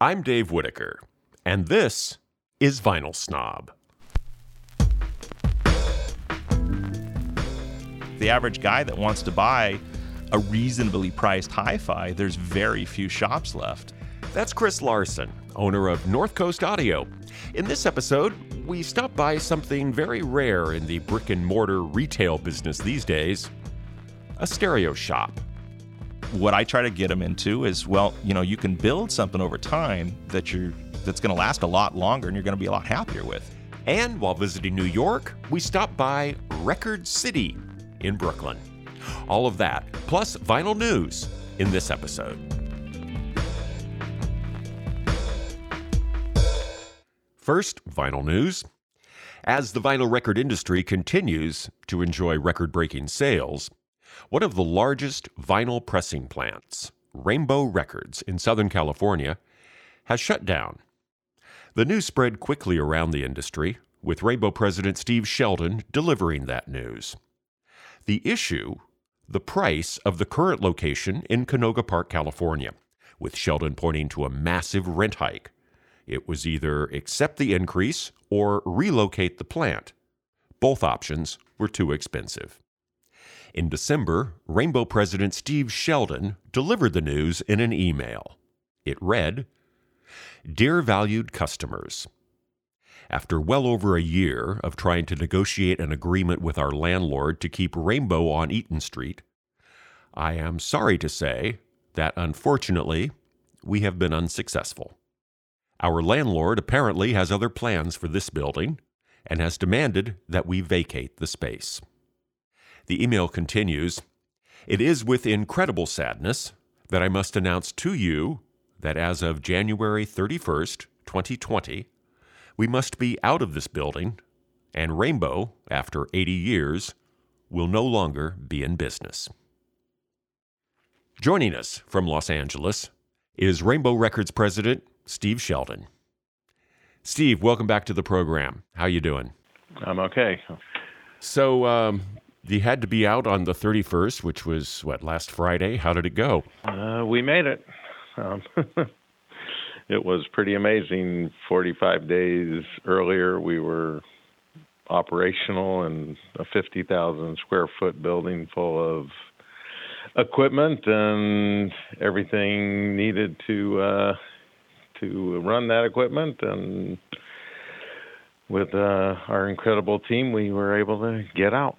I'm Dave Whitaker, and this is Vinyl Snob. The average guy that wants to buy a reasonably priced hi fi, there's very few shops left. That's Chris Larson, owner of North Coast Audio. In this episode, we stop by something very rare in the brick and mortar retail business these days a stereo shop what I try to get them into is well, you know, you can build something over time that you're that's going to last a lot longer and you're going to be a lot happier with. And while visiting New York, we stopped by Record City in Brooklyn. All of that, plus vinyl news in this episode. First, vinyl news. As the vinyl record industry continues to enjoy record breaking sales, one of the largest vinyl pressing plants, Rainbow Records in Southern California, has shut down. The news spread quickly around the industry, with Rainbow President Steve Sheldon delivering that news. The issue the price of the current location in Canoga Park, California, with Sheldon pointing to a massive rent hike. It was either accept the increase or relocate the plant. Both options were too expensive. In December, Rainbow President Steve Sheldon delivered the news in an email. It read Dear valued customers, after well over a year of trying to negotiate an agreement with our landlord to keep Rainbow on Eaton Street, I am sorry to say that unfortunately we have been unsuccessful. Our landlord apparently has other plans for this building and has demanded that we vacate the space. The email continues It is with incredible sadness that I must announce to you that as of January 31st, 2020, we must be out of this building, and Rainbow, after 80 years, will no longer be in business. Joining us from Los Angeles is Rainbow Records president Steve Sheldon. Steve, welcome back to the program. How you doing? I'm okay. So, um, you had to be out on the 31st, which was what last Friday. How did it go? Uh, we made it. Um, it was pretty amazing. 45 days earlier, we were operational in a 50,000 square foot building full of equipment and everything needed to uh, to run that equipment and with uh, our incredible team, we were able to get out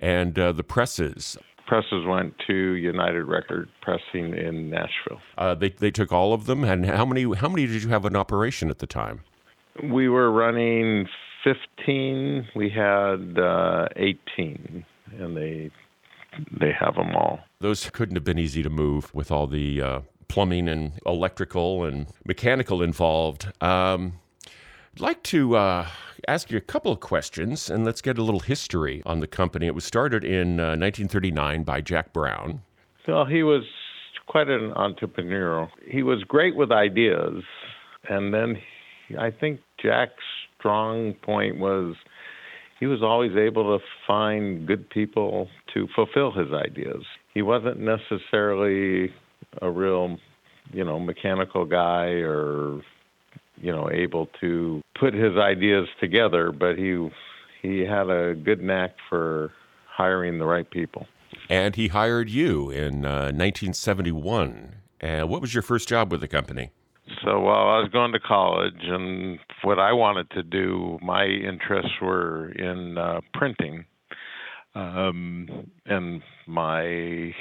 and uh, the presses. Presses went to United Record Pressing in Nashville. Uh, they they took all of them, and how many how many did you have in operation at the time? We were running fifteen. We had uh, eighteen, and they they have them all. Those couldn't have been easy to move with all the uh, plumbing and electrical and mechanical involved. Um, like to uh, ask you a couple of questions, and let's get a little history on the company. It was started in uh, 1939 by Jack Brown. Well, he was quite an entrepreneur. He was great with ideas, and then he, I think Jack's strong point was he was always able to find good people to fulfill his ideas. He wasn't necessarily a real, you know, mechanical guy or you know able to put his ideas together, but he he had a good knack for hiring the right people. And he hired you in uh, 1971. And what was your first job with the company? So while I was going to college, and what I wanted to do, my interests were in uh, printing, um, and my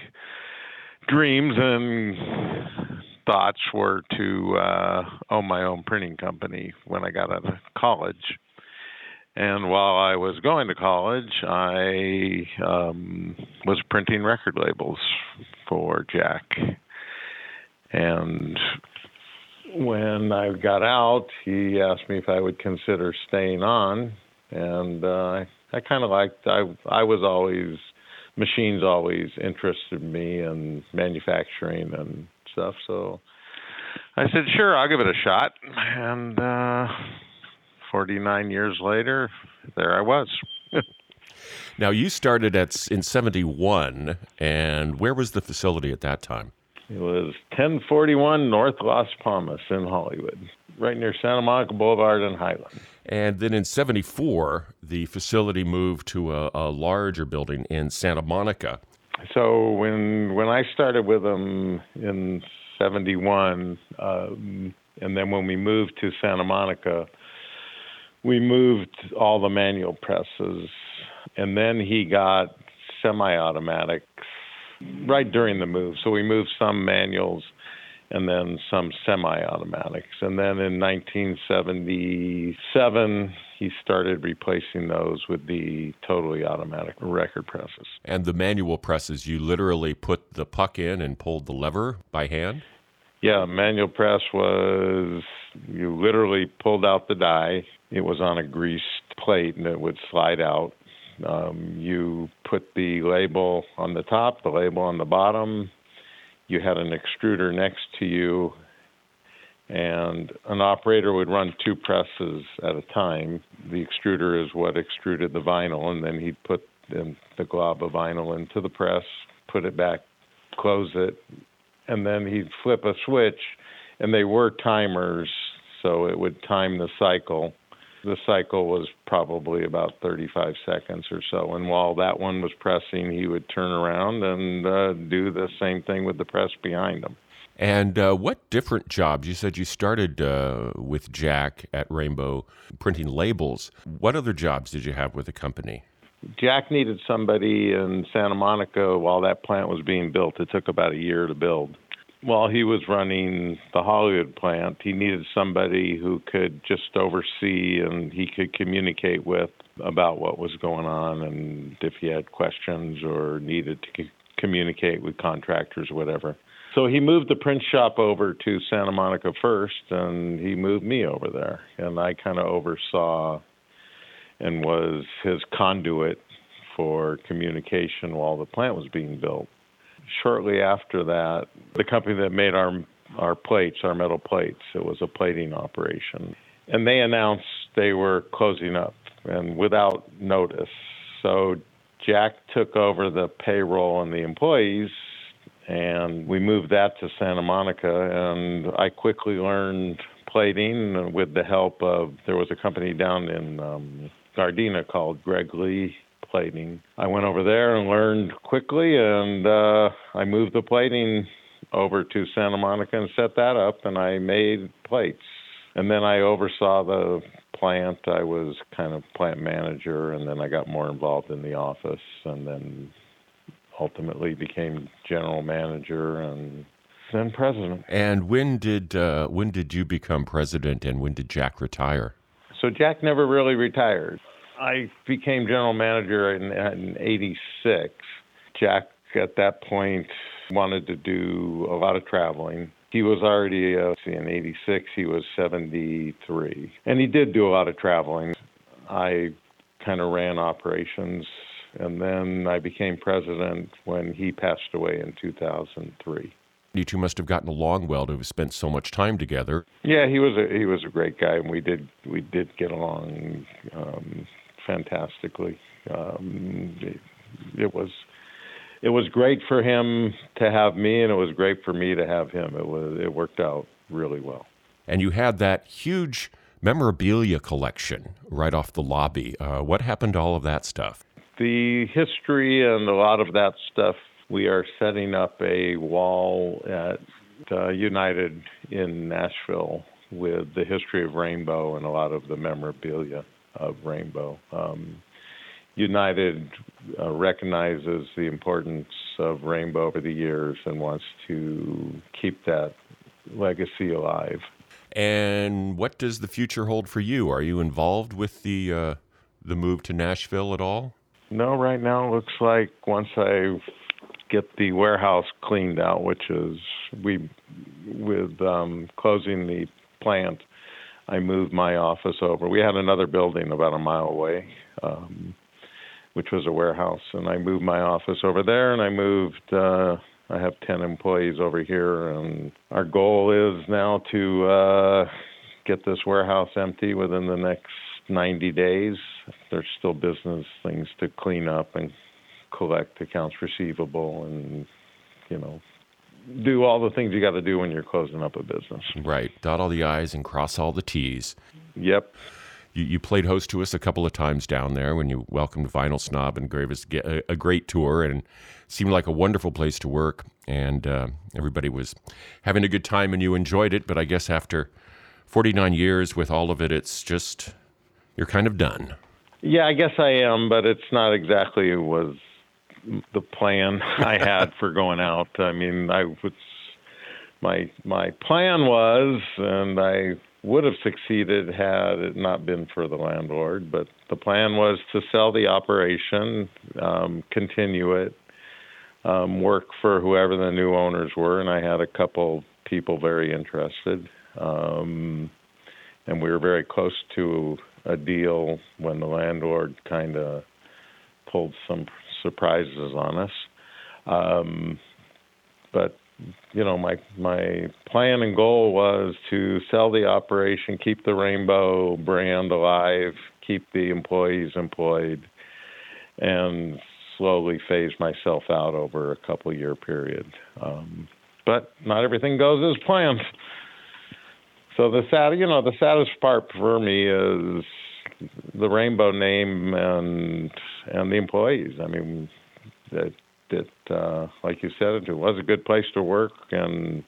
dreams and thoughts were to uh, own my own printing company when I got out of college. And while I was going to college, I um, was printing record labels for Jack. And when I got out, he asked me if I would consider staying on, and uh, I kind of liked. I I was always machines always interested me and manufacturing and stuff. So I said, sure, I'll give it a shot. And uh, 49 years later, there I was. now you started at in 71, and where was the facility at that time? It was 1041 North Las Palmas in Hollywood, right near Santa Monica Boulevard and Highland. And then in 74, the facility moved to a, a larger building in Santa Monica. So when when I started with them in 71, um, and then when we moved to Santa Monica, we moved all the manual presses, and then he got semi-automatics right during the move. So we moved some manuals and then some semi-automatics. And then in 1977, he started replacing those with the totally automatic record presses. And the manual presses, you literally put the puck in and pulled the lever by hand? Yeah, manual press was you literally pulled out the die. It was on a greased plate and it would slide out. Um, you put the label on the top, the label on the bottom. You had an extruder next to you, and an operator would run two presses at a time. The extruder is what extruded the vinyl, and then he'd put the, glob of vinyl into the press, put it back, close it, and then he'd flip a switch, and they were timers, so it would time the cycle the cycle was probably about 35 seconds or so. And while that one was pressing, he would turn around and uh, do the same thing with the press behind him. And uh, what different jobs? You said you started uh, with Jack at Rainbow printing labels. What other jobs did you have with the company? Jack needed somebody in Santa Monica while that plant was being built. It took about a year to build while he was running the Hollywood plant, he needed somebody who could just oversee and he could communicate with about what was going on and if he had questions or needed to communicate with contractors or whatever. So he moved the print shop over to Santa Monica first and he moved me over there and I kind of oversaw and was his conduit for communication while the plant was being built shortly after that, the company that made our our plates, our metal plates, it was a plating operation, and they announced they were closing up and without notice. So Jack took over the payroll and the employees, and we moved that to Santa Monica. And I quickly learned plating with the help of there was a company down in um, Gardena called Greg Lee plating. I went over there and learned quickly, and uh, I moved the plating over to Santa Monica and set that up, and I made plates. And then I oversaw the plant. I was kind of plant manager, and then I got more involved in the office, and then ultimately became general manager and then president. And when did uh, when did you become president, and when did Jack retire? So Jack never really retired. I became general manager in, in 86. Jack, at that point, wanted to do a lot of traveling. He was already, uh, see, in 86, he was 73. And he did do a lot of traveling. I kind of ran operations, and then I became president when he passed away in 2003. You two must have gotten along well to have spent so much time together. Yeah, he was a he was a great guy, and we did we did get along um, fantastically. Um, it, it was it was great for him to have me, and it was great for me to have him. It was it worked out really well. And you had that huge memorabilia collection right off the lobby. Uh, what happened to all of that stuff? The history and a lot of that stuff. We are setting up a wall at uh, United in Nashville with the history of Rainbow and a lot of the memorabilia of Rainbow. Um, United uh, recognizes the importance of Rainbow over the years and wants to keep that legacy alive. And what does the future hold for you? Are you involved with the uh, the move to Nashville at all? No, right now it looks like once I get the warehouse cleaned out, which is we with um, closing the plant, I moved my office over. We had another building about a mile away, um, which was a warehouse, and I moved my office over there, and I moved. Uh, I have ten employees over here, and our goal is now to uh, get this warehouse empty within the next 90 days. There's still business things to clean up and collect accounts receivable and you know do all the things you got to do when you're closing up a business. Right. Dot all the I's and cross all the T's. Yep. You, you played host to us a couple of times down there when you welcomed Vinyl Snob and gave us a, a great tour and seemed like a wonderful place to work. And uh, everybody was having a good time and you enjoyed it. But I guess after 49 years with all of it, it's just, you're kind of done. Yeah, I guess I am, but it's not exactly was the plan I had for going out. I mean, I was my my plan was, and I would have succeeded had it not been for the landlord. But the plan was to sell the operation, um, continue it, um, work for whoever the new owners were, and I had a couple people very interested. Um, and we were very close to a deal when the landlord kind of pulled some surprises on us. Um, but you know, my my plan and goal was to sell the operation, keep the Rainbow brand alive, keep the employees employed, and slowly phase myself out over a couple year period. Um, but not everything goes as planned. So the sad, you know, the saddest part for me is the Rainbow name and and the employees. I mean, that that uh, like you said, it was a good place to work, and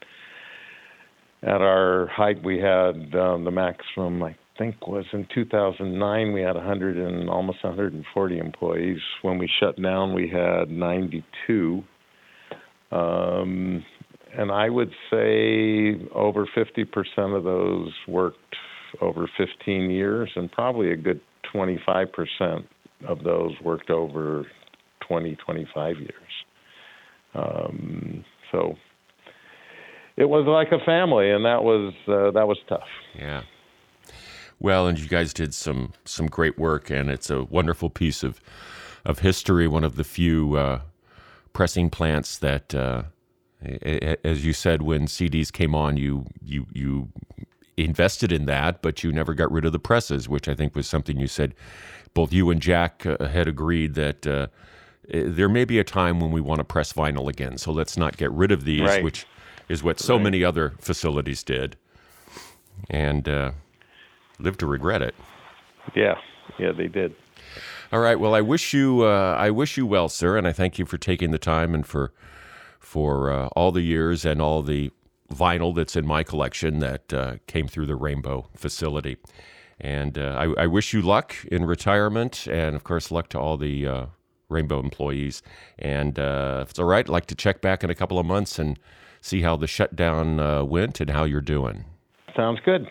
at our height, we had um, the maximum. I think was in 2009 we had 100 and almost 140 employees. When we shut down, we had 92. Um, and I would say over 50% of those worked over 15 years, and probably a good 25% of those worked over 20, 25 years. Um, so it was like a family, and that was uh, that was tough. Yeah. Well, and you guys did some some great work, and it's a wonderful piece of of history. One of the few uh, pressing plants that, uh, as you said, when CDs came on, you you you invested in that, but you never got rid of the presses, which I think was something you said. Both you and Jack uh, had agreed that uh, there may be a time when we want to press vinyl again, so let's not get rid of these, right. which is what so right. many other facilities did, and uh, live to regret it. Yeah, yeah, they did. All right. Well, I wish you uh, I wish you well, sir, and I thank you for taking the time and for for uh, all the years and all the vinyl that's in my collection that uh, came through the Rainbow facility. And uh, I, I, wish you luck in retirement, and of course, luck to all the uh, Rainbow employees. And uh, if it's all right, I'd like to check back in a couple of months and see how the shutdown uh, went and how you're doing. Sounds good.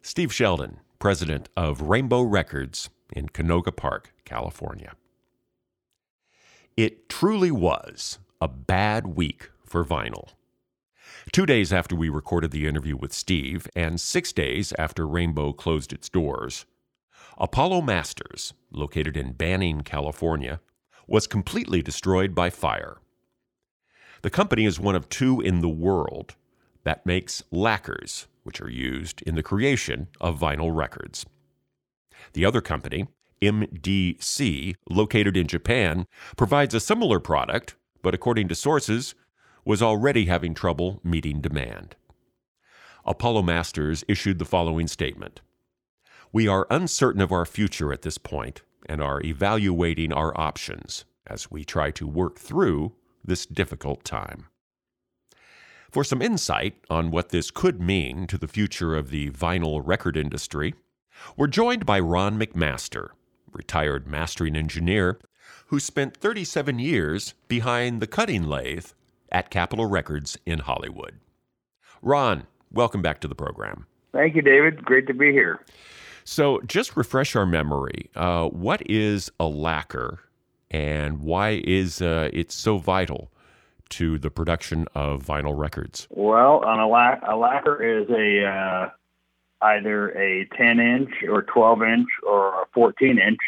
Steve Sheldon, president of Rainbow Records in Canoga Park, California. It truly was a bad week for vinyl. Two days after we recorded the interview with Steve, and six days after Rainbow closed its doors, Apollo Masters, located in Banning, California, was completely destroyed by fire. The company is one of two in the world that makes lacquers, which are used in the creation of vinyl records. The other company, MDC, located in Japan, provides a similar product, but according to sources, was already having trouble meeting demand. Apollo Masters issued the following statement We are uncertain of our future at this point and are evaluating our options as we try to work through this difficult time. For some insight on what this could mean to the future of the vinyl record industry, we're joined by Ron McMaster, retired mastering engineer who spent 37 years behind the cutting lathe at Capitol Records in Hollywood. Ron, welcome back to the program. Thank you, David. Great to be here. So, just refresh our memory. Uh, what is a lacquer, and why is uh, it so vital to the production of vinyl records? Well, on a, lac- a lacquer is a uh, either a 10 inch or 12 inch or a 14 inch,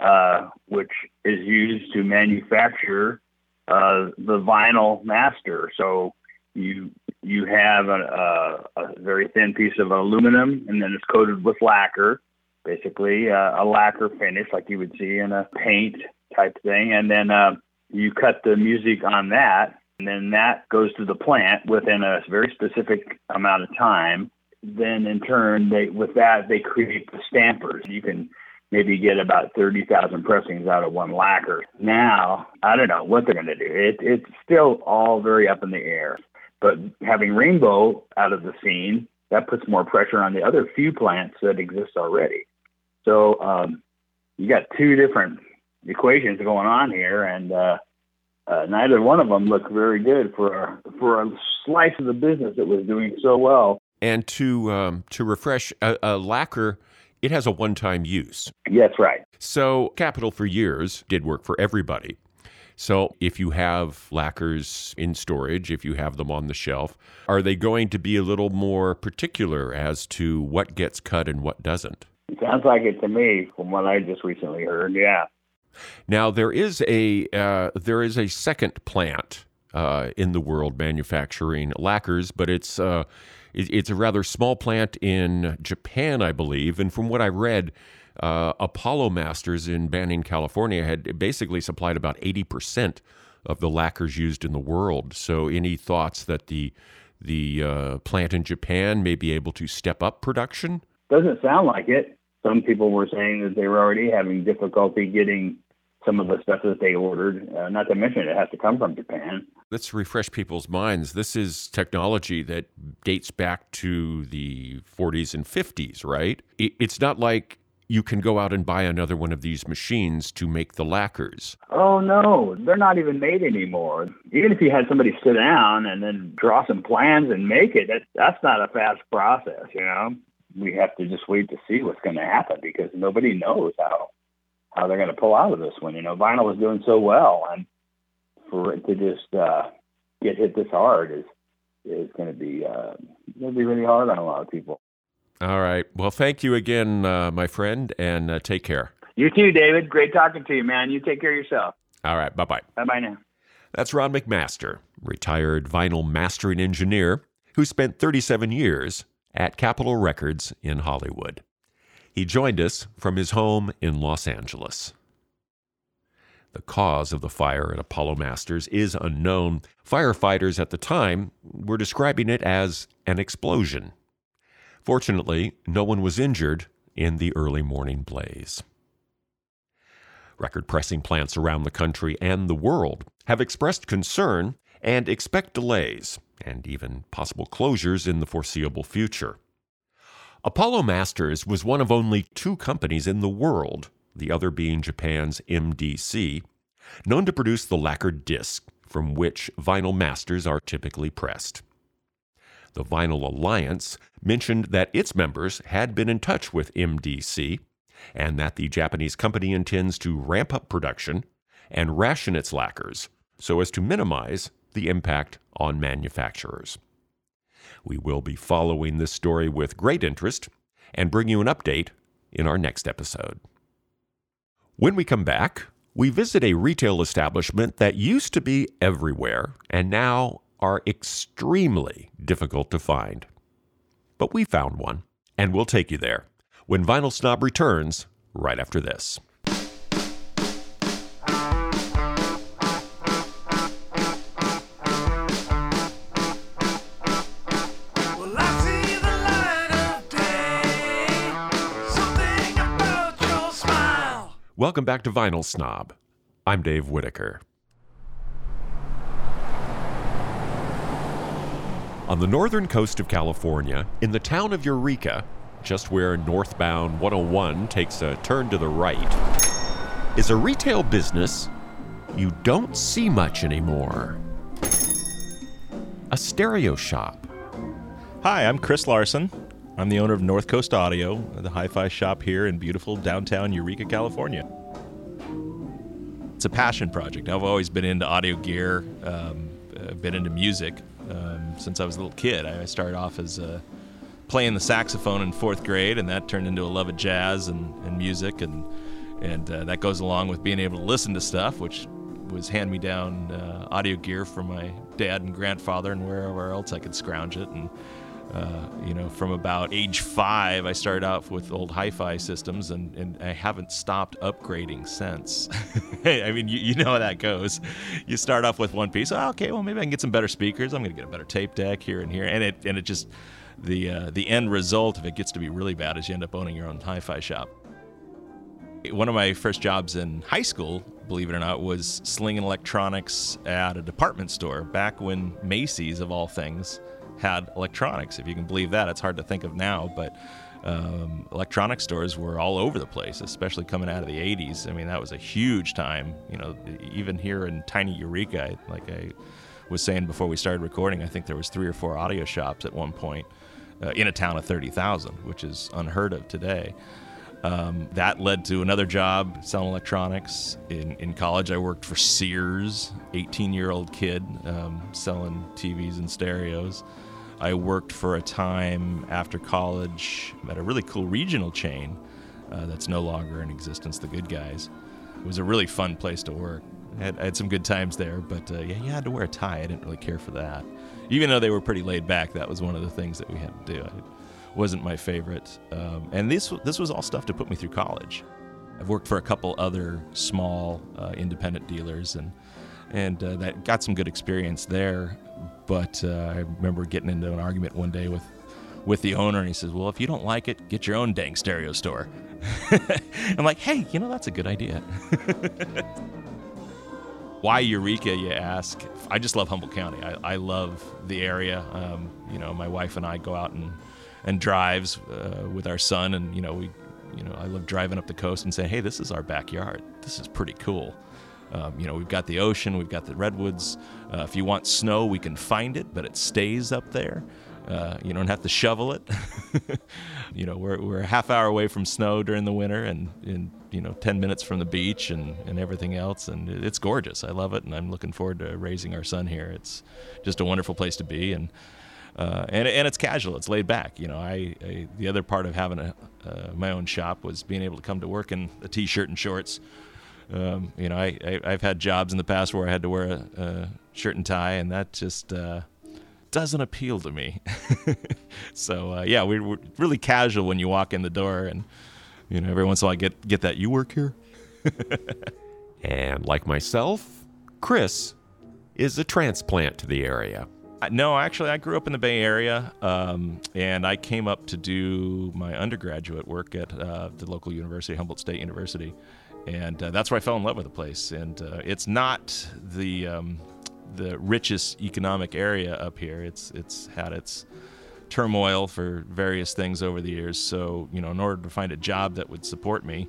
uh, which is used to manufacture uh, the vinyl master. So you you have a, a, a, very thin piece of aluminum, and then it's coated with lacquer, basically uh, a lacquer finish like you would see in a paint type thing, and then uh, you cut the music on that, and then that goes to the plant within a very specific amount of time. Then in turn, they with that they create the stampers. You can maybe get about 30,000 pressings out of one lacquer. Now, I don't know what they're going to do. It, it's still all very up in the air. But having Rainbow out of the scene, that puts more pressure on the other few plants that exist already. So um, you got two different equations going on here, and uh, uh, neither one of them look very good for a, for a slice of the business that was doing so well. And to um, to refresh, a, a lacquer it has a one-time use. Yes, right. So Capitol for years did work for everybody. So if you have lacquers in storage, if you have them on the shelf, are they going to be a little more particular as to what gets cut and what doesn't? It sounds like it to me, from what I just recently heard. Yeah. Now there is a uh, there is a second plant uh, in the world manufacturing lacquers, but it's uh, it's a rather small plant in Japan, I believe. And from what I read, uh, Apollo Masters in Banning, California, had basically supplied about 80% of the lacquers used in the world. So, any thoughts that the the uh, plant in Japan may be able to step up production? Doesn't sound like it. Some people were saying that they were already having difficulty getting some of the stuff that they ordered. Uh, not to mention it has to come from Japan. Let's refresh people's minds. This is technology that dates back to the 40s and 50s, right? It's not like you can go out and buy another one of these machines to make the lacquers. Oh no, they're not even made anymore. Even if you had somebody sit down and then draw some plans and make it, that, that's not a fast process, you know. We have to just wait to see what's going to happen because nobody knows how how they're going to pull out of this one. You know, vinyl was doing so well, and for it to just uh, get hit this hard is is going to be uh, going to be really hard on a lot of people. All right. Well, thank you again, uh, my friend, and uh, take care. You too, David. Great talking to you, man. You take care of yourself. All right. Bye bye. Bye bye now. That's Ron McMaster, retired vinyl mastering engineer who spent 37 years at Capitol Records in Hollywood. He joined us from his home in Los Angeles. The cause of the fire at Apollo Masters is unknown. Firefighters at the time were describing it as an explosion. Fortunately, no one was injured in the early morning blaze. Record pressing plants around the country and the world have expressed concern and expect delays and even possible closures in the foreseeable future. Apollo Masters was one of only two companies in the world, the other being Japan's MDC, known to produce the lacquered disc from which vinyl masters are typically pressed. The Vinyl Alliance mentioned that its members had been in touch with MDC and that the Japanese company intends to ramp up production and ration its lacquers so as to minimize the impact on manufacturers. We will be following this story with great interest and bring you an update in our next episode. When we come back, we visit a retail establishment that used to be everywhere and now are extremely difficult to find. But we found one, and we'll take you there when Vinyl Snob returns right after this. Welcome back to Vinyl Snob. I'm Dave Whitaker. On the northern coast of California, in the town of Eureka, just where northbound 101 takes a turn to the right, is a retail business you don't see much anymore. A stereo shop. Hi, I'm Chris Larson. I'm the owner of North Coast Audio, the hi fi shop here in beautiful downtown Eureka, California. It's a passion project. I've always been into audio gear. Um, uh, been into music um, since I was a little kid. I started off as uh, playing the saxophone in fourth grade, and that turned into a love of jazz and, and music, and and uh, that goes along with being able to listen to stuff, which was hand me down uh, audio gear from my dad and grandfather, and wherever else I could scrounge it, and uh, you know, from about age five, I started out with old hi-fi systems, and, and I haven't stopped upgrading since. I mean, you, you know how that goes. You start off with one piece. Oh, okay, well maybe I can get some better speakers. I'm going to get a better tape deck here and here, and it and it just the uh, the end result, if it gets to be really bad, is you end up owning your own hi-fi shop. One of my first jobs in high school, believe it or not, was slinging electronics at a department store back when Macy's, of all things, had electronics. If you can believe that, it's hard to think of now, but um, electronic stores were all over the place, especially coming out of the 80s. I mean, that was a huge time. You know, even here in tiny Eureka, like I was saying before we started recording, I think there was three or four audio shops at one point uh, in a town of 30,000, which is unheard of today. Um, that led to another job selling electronics. In, in college, I worked for Sears, 18 year old kid um, selling TVs and stereos. I worked for a time after college at a really cool regional chain uh, that's no longer in existence, The Good Guys. It was a really fun place to work. I had, I had some good times there, but uh, yeah, you had to wear a tie. I didn't really care for that. Even though they were pretty laid back, that was one of the things that we had to do. It wasn't my favorite. Um, and this, this was all stuff to put me through college. I've worked for a couple other small uh, independent dealers and and uh, that got some good experience there. But uh, I remember getting into an argument one day with with the owner, and he says, "Well, if you don't like it, get your own dang stereo store." I'm like, "Hey, you know that's a good idea." Why Eureka, you ask? I just love Humboldt County. I, I love the area. Um, you know, my wife and I go out and and drives uh, with our son, and you know, we, you know, I love driving up the coast and saying, "Hey, this is our backyard. This is pretty cool." Um, you know, we've got the ocean, we've got the redwoods. Uh, if you want snow, we can find it, but it stays up there. Uh, you don't have to shovel it. you know, we're, we're a half hour away from snow during the winter and, and you know, 10 minutes from the beach and, and everything else. And it's gorgeous. I love it. And I'm looking forward to raising our son here. It's just a wonderful place to be. And, uh, and, and it's casual. It's laid back. You know, I, I the other part of having a, uh, my own shop was being able to come to work in a t-shirt and shorts um, you know, I, I have had jobs in the past where I had to wear a, a shirt and tie, and that just uh, doesn't appeal to me. so uh, yeah, we, are really casual when you walk in the door, and you know, every once in a while I get get that you work here. and like myself, Chris is a transplant to the area. Uh, no, actually, I grew up in the Bay Area, um, and I came up to do my undergraduate work at uh, the local university, Humboldt State University and uh, that's where I fell in love with the place. And uh, it's not the um, the richest economic area up here. It's it's had its turmoil for various things over the years. So you know, in order to find a job that would support me,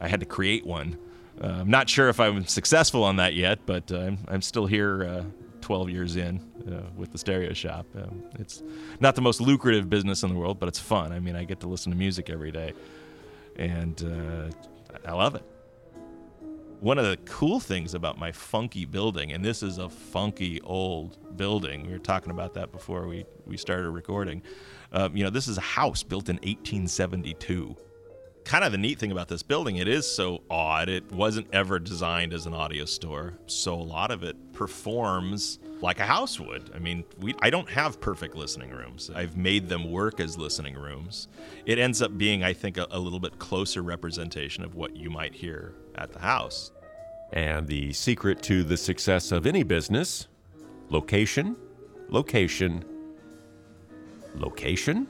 I had to create one. Uh, I'm not sure if I'm successful on that yet, but uh, I'm I'm still here. Uh, 12 years in uh, with the stereo shop. Um, it's not the most lucrative business in the world, but it's fun. I mean, I get to listen to music every day, and I love it one of the cool things about my funky building, and this is a funky old building. We were talking about that before we, we started recording. Um, you know, this is a house built in 1872. Kind of the neat thing about this building, it is so odd. It wasn't ever designed as an audio store, so a lot of it performs like a house would. I mean, we I don't have perfect listening rooms. I've made them work as listening rooms. It ends up being, I think, a, a little bit closer representation of what you might hear at the house. And the secret to the success of any business location, location, location.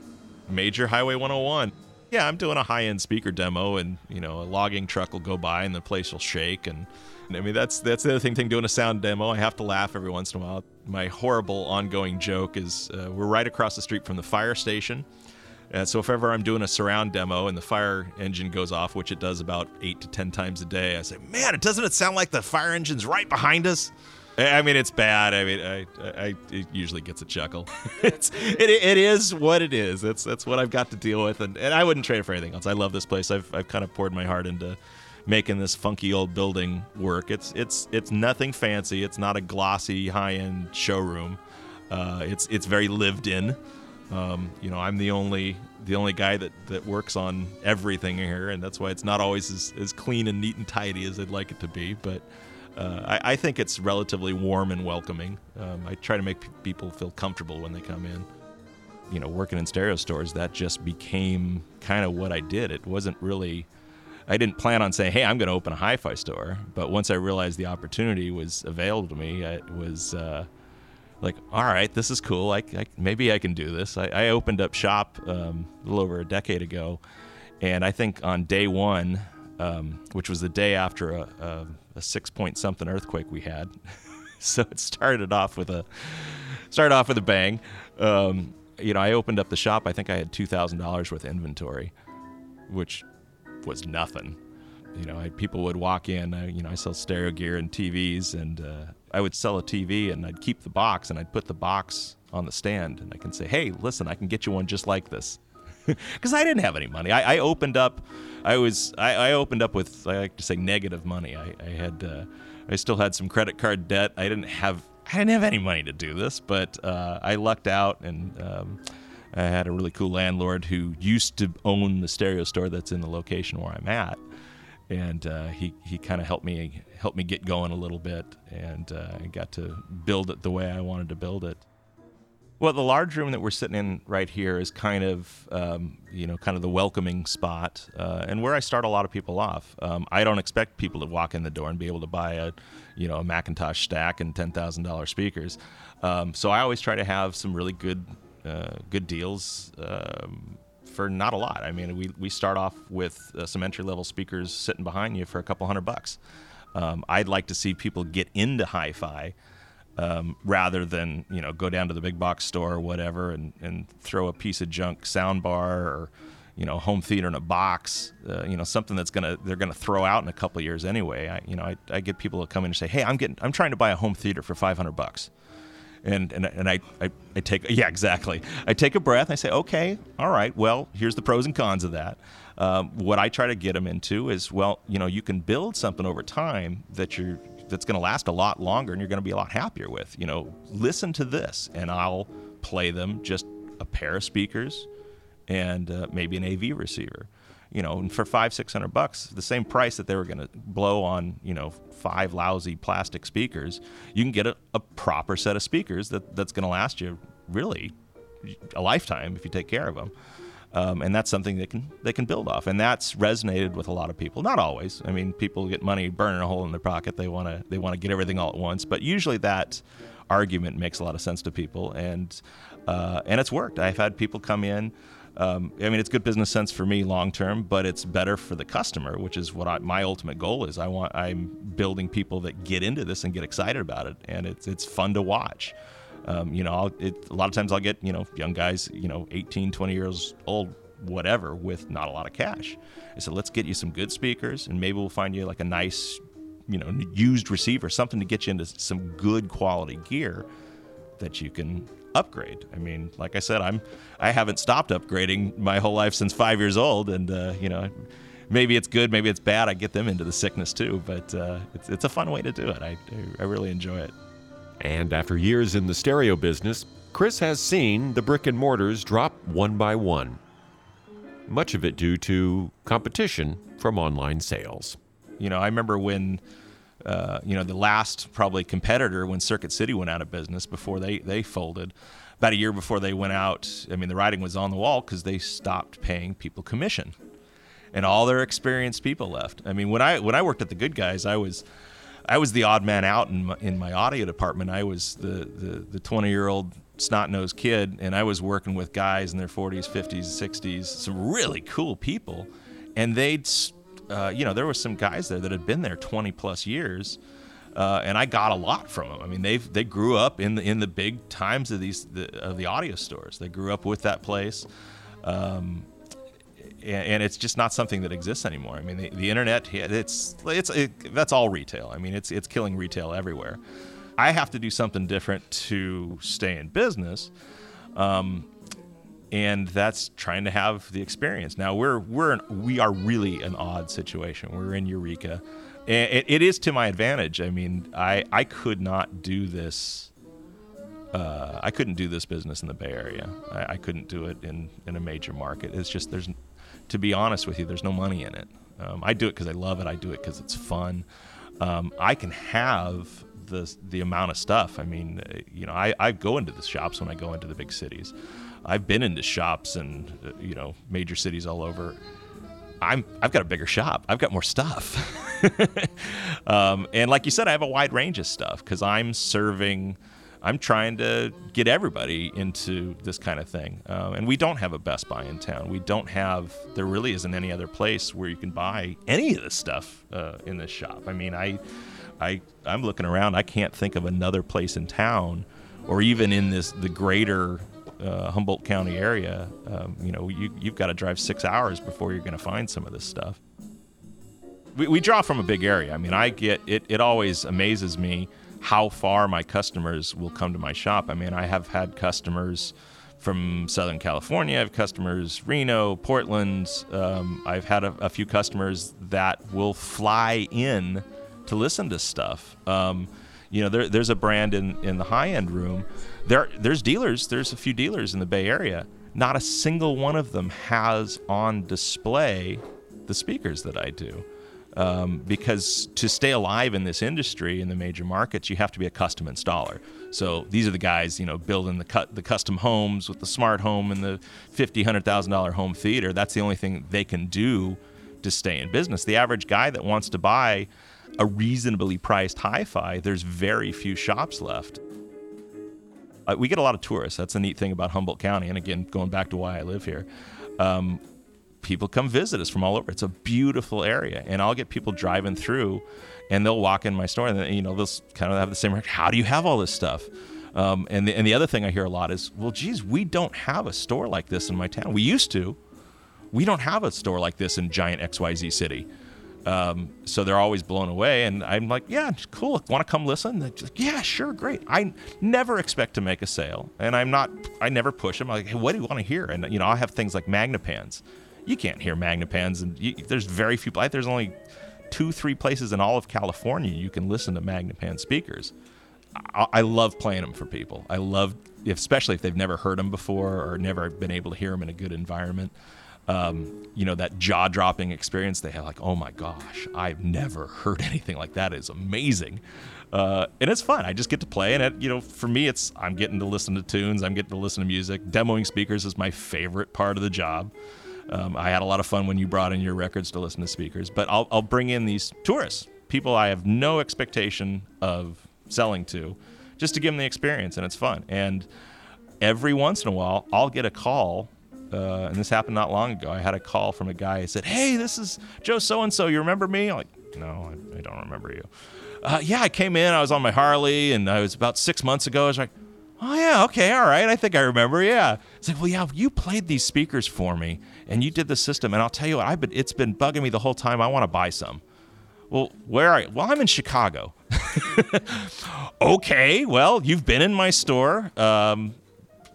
Major Highway 101. Yeah, I'm doing a high end speaker demo, and you know, a logging truck will go by and the place will shake. And I mean, that's that's the other thing. Thing doing a sound demo, I have to laugh every once in a while. My horrible ongoing joke is uh, we're right across the street from the fire station and so if ever I'm doing a surround demo and the fire engine goes off, which it does about eight to ten times a day, I say, "Man, it doesn't it sound like the fire engine's right behind us?" I mean, it's bad. I mean, I, I it usually gets a chuckle. it's it, it is what it is. That's that's what I've got to deal with, and, and I wouldn't trade it for anything else. I love this place. I've I've kind of poured my heart into making this funky old building work. It's it's it's nothing fancy. It's not a glossy high end showroom. Uh, it's it's very lived in. Um, you know, I'm the only the only guy that, that works on everything here, and that's why it's not always as, as clean and neat and tidy as I'd like it to be. But uh, I, I, think it's relatively warm and welcoming. Um, I try to make p- people feel comfortable when they come in. You know, working in stereo stores, that just became kind of what I did. It wasn't really, I didn't plan on saying, hey, I'm going to open a hi fi store. But once I realized the opportunity was available to me, it was. Uh, like, all right, this is cool. I, I maybe I can do this. I, I opened up shop um, a little over a decade ago, and I think on day one, um, which was the day after a, a, a, six point something earthquake we had, so it started off with a started off with a bang. Um, you know, I opened up the shop. I think I had two thousand dollars worth of inventory, which was nothing. You know, I, people would walk in. I, you know, I sell stereo gear and TVs, and uh, I would sell a TV and I'd keep the box and I'd put the box on the stand and I can say, hey, listen, I can get you one just like this. Because I didn't have any money. I, I opened up, I was, I, I, opened up with, I like to say, negative money. I, I had, uh, I still had some credit card debt. I didn't have, I didn't have any money to do this, but uh, I lucked out and um, I had a really cool landlord who used to own the stereo store that's in the location where I'm at and uh, he he kind of helped me helped me get going a little bit, and uh, I got to build it the way I wanted to build it. Well, the large room that we're sitting in right here is kind of, um, you know, kind of the welcoming spot, uh, and where I start a lot of people off. Um, I don't expect people to walk in the door and be able to buy a, you know, a McIntosh stack and ten thousand dollar speakers. Um, so I always try to have some really good, uh, good deals um, for not a lot. I mean, we, we start off with uh, some entry level speakers sitting behind you for a couple hundred bucks. Um, I'd like to see people get into hi-fi um, rather than you know go down to the big box store or whatever and, and throw a piece of junk soundbar or you know home theater in a box. Uh, you know something that's gonna they're gonna throw out in a couple years anyway. I you know I, I get people to come in and say, hey, I'm getting I'm trying to buy a home theater for 500 bucks and and, and I, I, I take yeah exactly I take a breath I say okay all right well here's the pros and cons of that um, what I try to get them into is well you know you can build something over time that you're that's going to last a lot longer and you're going to be a lot happier with you know listen to this and I'll play them just a pair of speakers and uh, maybe an AV receiver you know, and for five, six hundred bucks, the same price that they were going to blow on, you know, five lousy plastic speakers, you can get a, a proper set of speakers that, that's going to last you really a lifetime if you take care of them. Um, and that's something they can they can build off, and that's resonated with a lot of people. Not always. I mean, people get money burning a hole in their pocket. They want to they want to get everything all at once. But usually that argument makes a lot of sense to people, and uh, and it's worked. I've had people come in um, I mean, it's good business sense for me long term, but it's better for the customer, which is what I, my ultimate goal is. I want I'm building people that get into this and get excited about it, and it's it's fun to watch. Um, you know, it, a lot of times I'll get you know young guys, you know, 18, 20 years old, whatever, with not a lot of cash. I said, let's get you some good speakers, and maybe we'll find you like a nice, you know, used receiver, something to get you into some good quality gear that you can upgrade. I mean, like I said, I'm I haven't stopped upgrading my whole life since five years old, and uh, you know, maybe it's good, maybe it's bad. I get them into the sickness too, but uh, it's it's a fun way to do it. I I really enjoy it. And after years in the stereo business, Chris has seen the brick and mortars drop one by one. Much of it due to competition from online sales. You know, I remember when uh, you know, the last probably competitor when Circuit City went out of business before they, they folded. About a year before they went out, I mean, the writing was on the wall because they stopped paying people commission, and all their experienced people left. I mean, when I when I worked at the Good Guys, I was I was the odd man out in my, in my audio department. I was the the the 20 year old snot nosed kid, and I was working with guys in their 40s, 50s, 60s, some really cool people, and they'd uh, you know, there were some guys there that had been there 20 plus years. Uh, and I got a lot from them. I mean, they they grew up in the in the big times of these the, of the audio stores. They grew up with that place, um, and, it's just not something that exists anymore. I mean, the, the internet it's it's it, that's all retail. I mean, it's it's killing retail everywhere. I have to do something different to stay in business. Um, and that's trying to have the experience. Now we're we're we are really an odd situation. We're in Eureka, it, it is to my advantage. I mean, I I could not do this. Uh, I couldn't do this business in the Bay Area. I, I, couldn't do it in in a major market. It's just there's, to be honest with you, there's no money in it. Um, I do it because I love it. I do it because it's fun. Um, I can have the the amount of stuff. I mean, uh, you know, I, I go into the shops when I go into the big cities. I've been into shops and uh, you know major cities all over. I'm I've got a bigger shop. I've got more stuff, um, and like you said, I have a wide range of stuff because I'm serving. I'm trying to get everybody into this kind of thing, um, and we don't have a Best Buy in town. We don't have. There really isn't any other place where you can buy any of this stuff uh, in this shop. I mean, I, I, I'm looking around. I can't think of another place in town, or even in this the greater uh, Humboldt County area, um, you know, you, you've got to drive six hours before you're going to find some of this stuff. We, we draw from a big area. I mean, I get it, it always amazes me how far my customers will come to my shop. I mean, I have had customers from Southern California, I have customers Reno, Portland. Um, I've had a, a, few customers that will fly in to listen to stuff. Um, you know, there, there's a brand in, in the high end room there there's dealers there's a few dealers in the bay area not a single one of them has on display the speakers that i do um, because to stay alive in this industry in the major markets you have to be a custom installer so these are the guys you know building the cut the custom homes with the smart home and the 50 100000 dollar home theater that's the only thing they can do to stay in business the average guy that wants to buy a reasonably priced hi-fi there's very few shops left uh, we get a lot of tourists. That's a neat thing about Humboldt County. And again, going back to why I live here, um, people come visit us from all over. It's a beautiful area, and I'll get people driving through, and they'll walk in my store, and you know they'll kind of have the same. Reaction How do you have all this stuff? Um, and the, and the other thing I hear a lot is, well, geez, we don't have a store like this in my town. We used to. We don't have a store like this in giant XYZ city. Um, so they're always blown away, and I'm like, yeah, cool. Want to come listen? Like, yeah, sure, great. I never expect to make a sale, and I'm not. I never push them. I'm like, hey, what do you want to hear? And you know, I have things like Magnepans. You can't hear Magnepans, and you, there's very few. There's only two, three places in all of California you can listen to Magnepan speakers. I, I love playing them for people. I love, especially if they've never heard them before or never been able to hear them in a good environment um, you know, that jaw dropping experience they have. Like, oh my gosh, I've never heard anything like that. It's amazing. Uh, and it's fun. I just get to play, and it, you know, for me, it's I'm getting to listen to tunes. I'm getting to listen to music. Demoing speakers is my favorite part of the job. Um, I had a lot of fun when you brought in your records to listen to speakers, but I'll, I'll bring in these tourists, people I have no expectation of selling to, just to give them the experience, and it's fun. And every once in a while, I'll get a call uh, and this happened not long ago. I had a call from a guy who said, "Hey, this is Joe so and so. You remember me?" I'm like, "No, I, I don't remember you." Uh, yeah, I came in. I was on my Harley, and I was about six months ago. I was like, "Oh yeah, okay, all right. I think I remember." Yeah. It's like, "Well, yeah, you played these speakers for me, and you did the system, and I'll tell you what, I've been it's been bugging me the whole time. I want to buy some." Well, where are you? Well, I'm in Chicago. okay, well, you've been in my store. Um,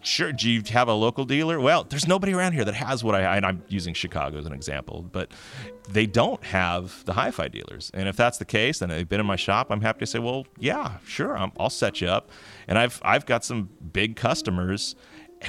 sure do you have a local dealer well there's nobody around here that has what i and i'm using chicago as an example but they don't have the hi-fi dealers and if that's the case and they've been in my shop i'm happy to say well yeah sure i will set you up and i've i've got some big customers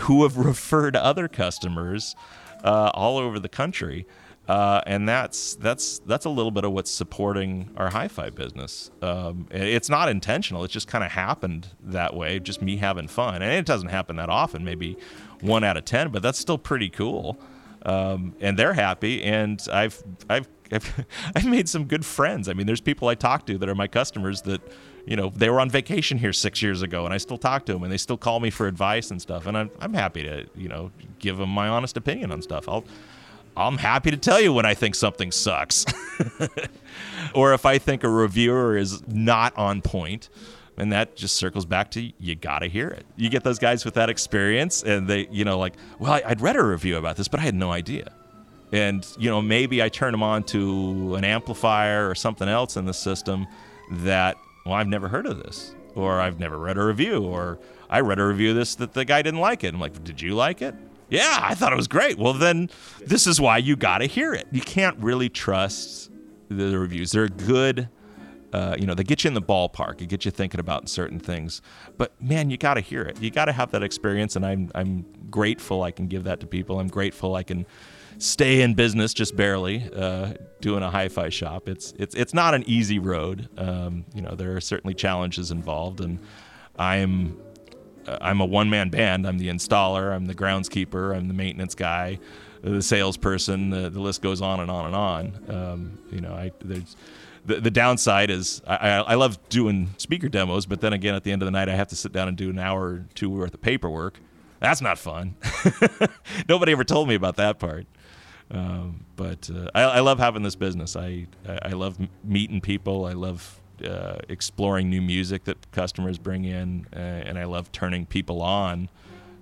who have referred other customers uh, all over the country uh, and that's that's that's a little bit of what's supporting our hi-fi business. Um, it's not intentional; it just kind of happened that way. Just me having fun, and it doesn't happen that often. Maybe one out of ten, but that's still pretty cool. Um, and they're happy, and I've I've I've, I've made some good friends. I mean, there's people I talk to that are my customers that, you know, they were on vacation here six years ago, and I still talk to them, and they still call me for advice and stuff. And I'm I'm happy to you know give them my honest opinion on stuff. I'll I'm happy to tell you when I think something sucks. or if I think a reviewer is not on point. and that just circles back to you got to hear it. You get those guys with that experience, and they, you know, like, well, I, would read a review about this, but I had no idea. And, you know, maybe I turn them on to an amplifier or something else in the system that, well, I've never heard of this, or I've never read a review, or I read a review of this that the guy didn't like it. I'm like, did you like it? Yeah, I thought it was great. Well, then this is why you got to hear it. You can't really trust the reviews. They're good. Uh, you know, they get you in the ballpark. It get you thinking about certain things. But man, you got to hear it. You got to have that experience, and I'm I'm grateful I can give that to people. I'm grateful I can stay in business just barely uh, doing a hi-fi shop. It's it's it's not an easy road. Um, you know, there are certainly challenges involved, and I'm uh, I'm a one-man band. I'm the installer. I'm the groundskeeper. I'm the maintenance guy, the salesperson. The, the list goes on and on and on. Um, you know, I there's the, the downside is I, I love doing speaker demos, but then again, at the end of the night, I have to sit down and do an hour or two worth of paperwork. That's not fun. Nobody ever told me about that part. Um, but uh, I, I, love having this business. I, I love meeting people. I love uh, exploring new music that customers bring in, uh, and I love turning people on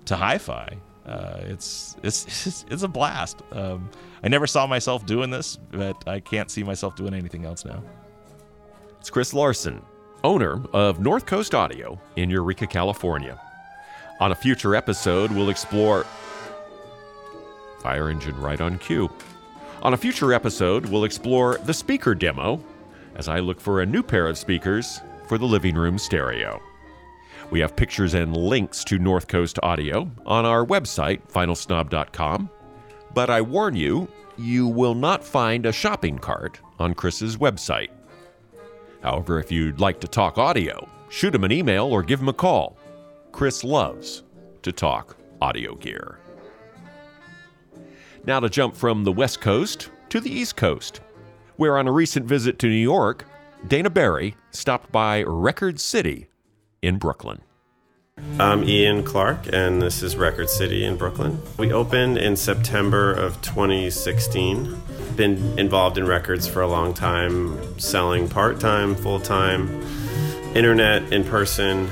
to hi-fi. Uh, it's, it's, it's a blast. Um, I never saw myself doing this, but I can't see myself doing anything else now. It's Chris Larson, owner of North Coast Audio in Eureka, California. On a future episode, we'll explore fire engine right on cue. On a future episode, we'll explore the speaker demo as I look for a new pair of speakers for the living room stereo. We have pictures and links to North Coast Audio on our website, vinylsnob.com. But I warn you, you will not find a shopping cart on Chris's website. However, if you'd like to talk audio, shoot him an email or give him a call. Chris loves to talk audio gear. Now to jump from the West Coast to the East Coast, where on a recent visit to New York, Dana Barry stopped by Record City in Brooklyn. I'm Ian Clark, and this is Record City in Brooklyn. We opened in September of 2016. Been involved in records for a long time, selling part time, full time, internet, in person,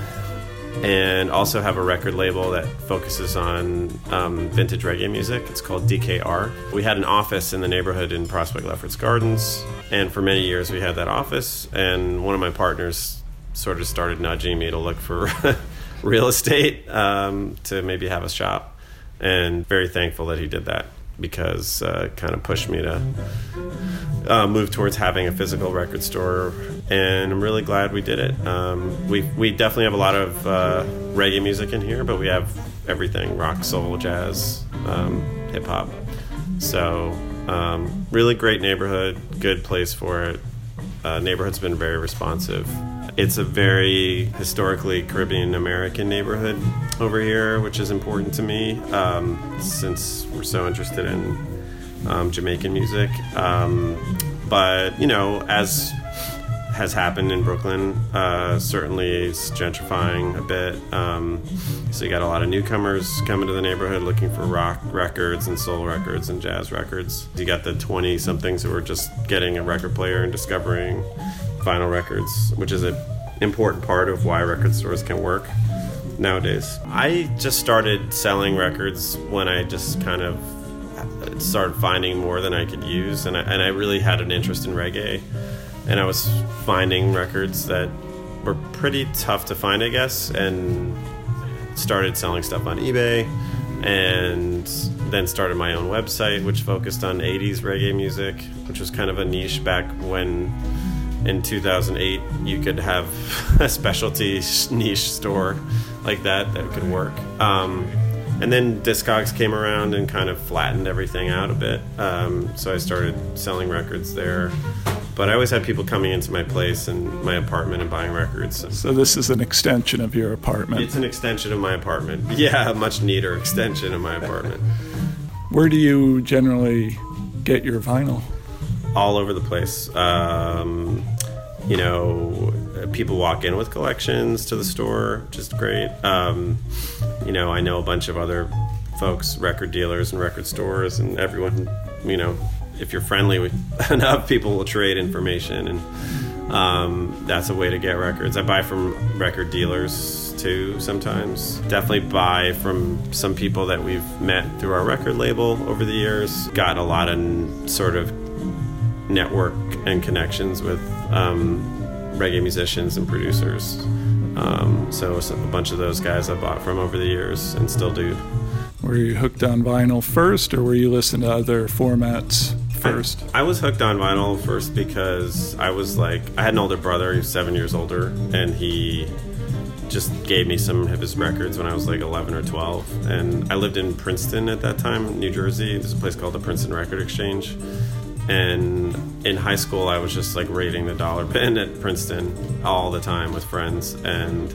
and also have a record label that focuses on um, vintage reggae music. It's called DKR. We had an office in the neighborhood in Prospect Lefferts Gardens, and for many years we had that office. And one of my partners sort of started nudging me to look for real estate um, to maybe have a shop, and very thankful that he did that because uh, it kind of pushed me to uh, move towards having a physical record store, and I'm really glad we did it. Um, we we definitely have a lot of uh, reggae music in here, but we have everything: rock, soul, jazz, um, hip hop. So um, really great neighborhood, good place for it. Uh, neighborhood's been very responsive. It's a very historically Caribbean American neighborhood over here, which is important to me um, since we're so interested in um, Jamaican music. Um, but, you know, as has happened in Brooklyn, uh, certainly it's gentrifying a bit. Um, so you got a lot of newcomers coming to the neighborhood looking for rock records and soul records and jazz records. You got the 20 somethings who are just getting a record player and discovering vinyl records, which is an important part of why record stores can work nowadays. I just started selling records when I just kind of started finding more than I could use, and I, and I really had an interest in reggae, and I was finding records that were pretty tough to find, I guess, and started selling stuff on eBay, and then started my own website, which focused on 80s reggae music, which was kind of a niche back when in 2008 you could have a specialty niche store like that that could work. Um, and then Discogs came around and kind of flattened everything out a bit. Um, so I started selling records there. But I always had people coming into my place and my apartment and buying records. So this is an extension of your apartment. It's an extension of my apartment. Yeah, a much neater extension of my apartment. Where do you generally get your vinyl? All over the place. Um, you know, people walk in with collections to the store, which is great. Um, you know, I know a bunch of other folks, record dealers and record stores, and everyone, you know, if you're friendly with enough, people will trade information, and um, that's a way to get records. I buy from record dealers too sometimes. Definitely buy from some people that we've met through our record label over the years. Got a lot of sort of network and connections with um, reggae musicians and producers. Um, so a bunch of those guys I bought from over the years and still do. Were you hooked on vinyl first, or were you listening to other formats first? I, I was hooked on vinyl first because I was like, I had an older brother, he was seven years older, and he just gave me some of his records when I was like 11 or 12. And I lived in Princeton at that time, New Jersey. There's a place called the Princeton Record Exchange. And in high school, I was just like raiding the dollar bin at Princeton all the time with friends. And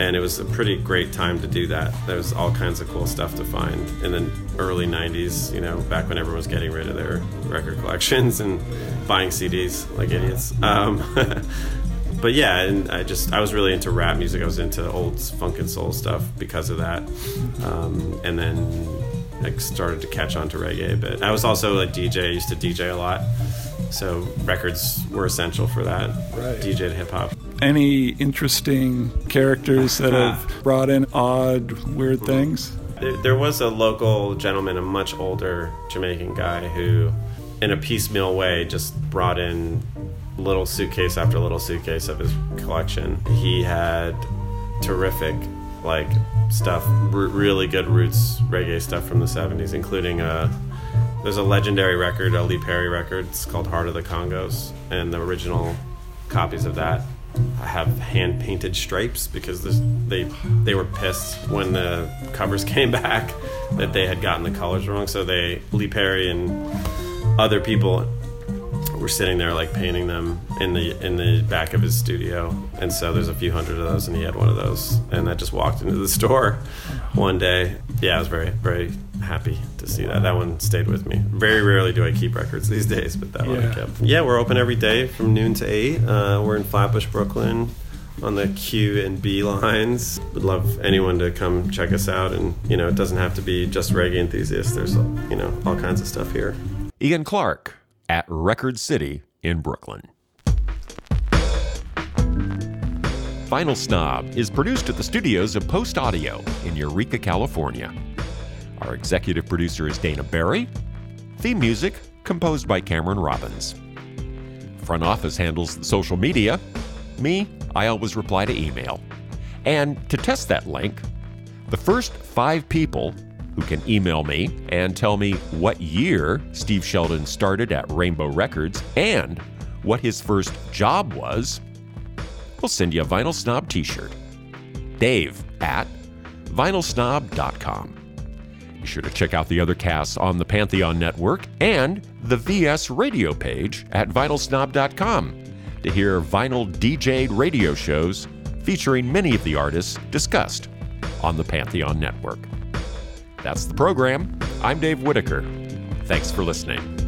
and it was a pretty great time to do that. There was all kinds of cool stuff to find in the early '90s. You know, back when everyone was getting rid of their record collections and buying CDs like idiots. Um, but yeah, and I just I was really into rap music. I was into old funk and soul stuff because of that, um, and then I started to catch on to reggae a bit. I was also a DJ. I used to DJ a lot, so records were essential for that. Right. DJ hip hop. Any interesting characters that have brought in odd, weird things? There, was a local gentleman, a much older Jamaican guy, who, in a piecemeal way, just brought in little suitcase after little suitcase of his collection. He had terrific, like, stuff, r- really good roots reggae stuff from the 70s, including a. There's a legendary record, a Lee Perry record. It's called Heart of the Congos, and the original copies of that have hand painted stripes because this, they they were pissed when the covers came back that they had gotten the colors wrong. So they Lee Perry and other people were sitting there like painting them in the in the back of his studio. And so there's a few hundred of those, and he had one of those. And I just walked into the store one day. Yeah, I was very very happy to see that. That one stayed with me. Very rarely do I keep records these days, but that one I Yeah. kept. Yeah, we're open every day from noon to eight. Uh, we're in Flatbush, Brooklyn. On the Q and B lines, would love anyone to come check us out. And you know, it doesn't have to be just reggae enthusiasts. There's you know all kinds of stuff here. Ian Clark at Record City in Brooklyn. Vinyl Snob is produced at the studios of Post Audio in Eureka, California. Our executive producer is Dana Barry. Theme music composed by Cameron Robbins. Front office handles the social media. Me, I always reply to email. And to test that link, the first five people who can email me and tell me what year Steve Sheldon started at Rainbow Records and what his first job was, we'll send you a Vinyl Snob t shirt. Dave at vinylsnob.com. Be sure to check out the other casts on the Pantheon Network and the VS radio page at vinylsnob.com to hear vinyl DJ'd radio shows featuring many of the artists discussed on the Pantheon Network. That's the program. I'm Dave Whitaker. Thanks for listening.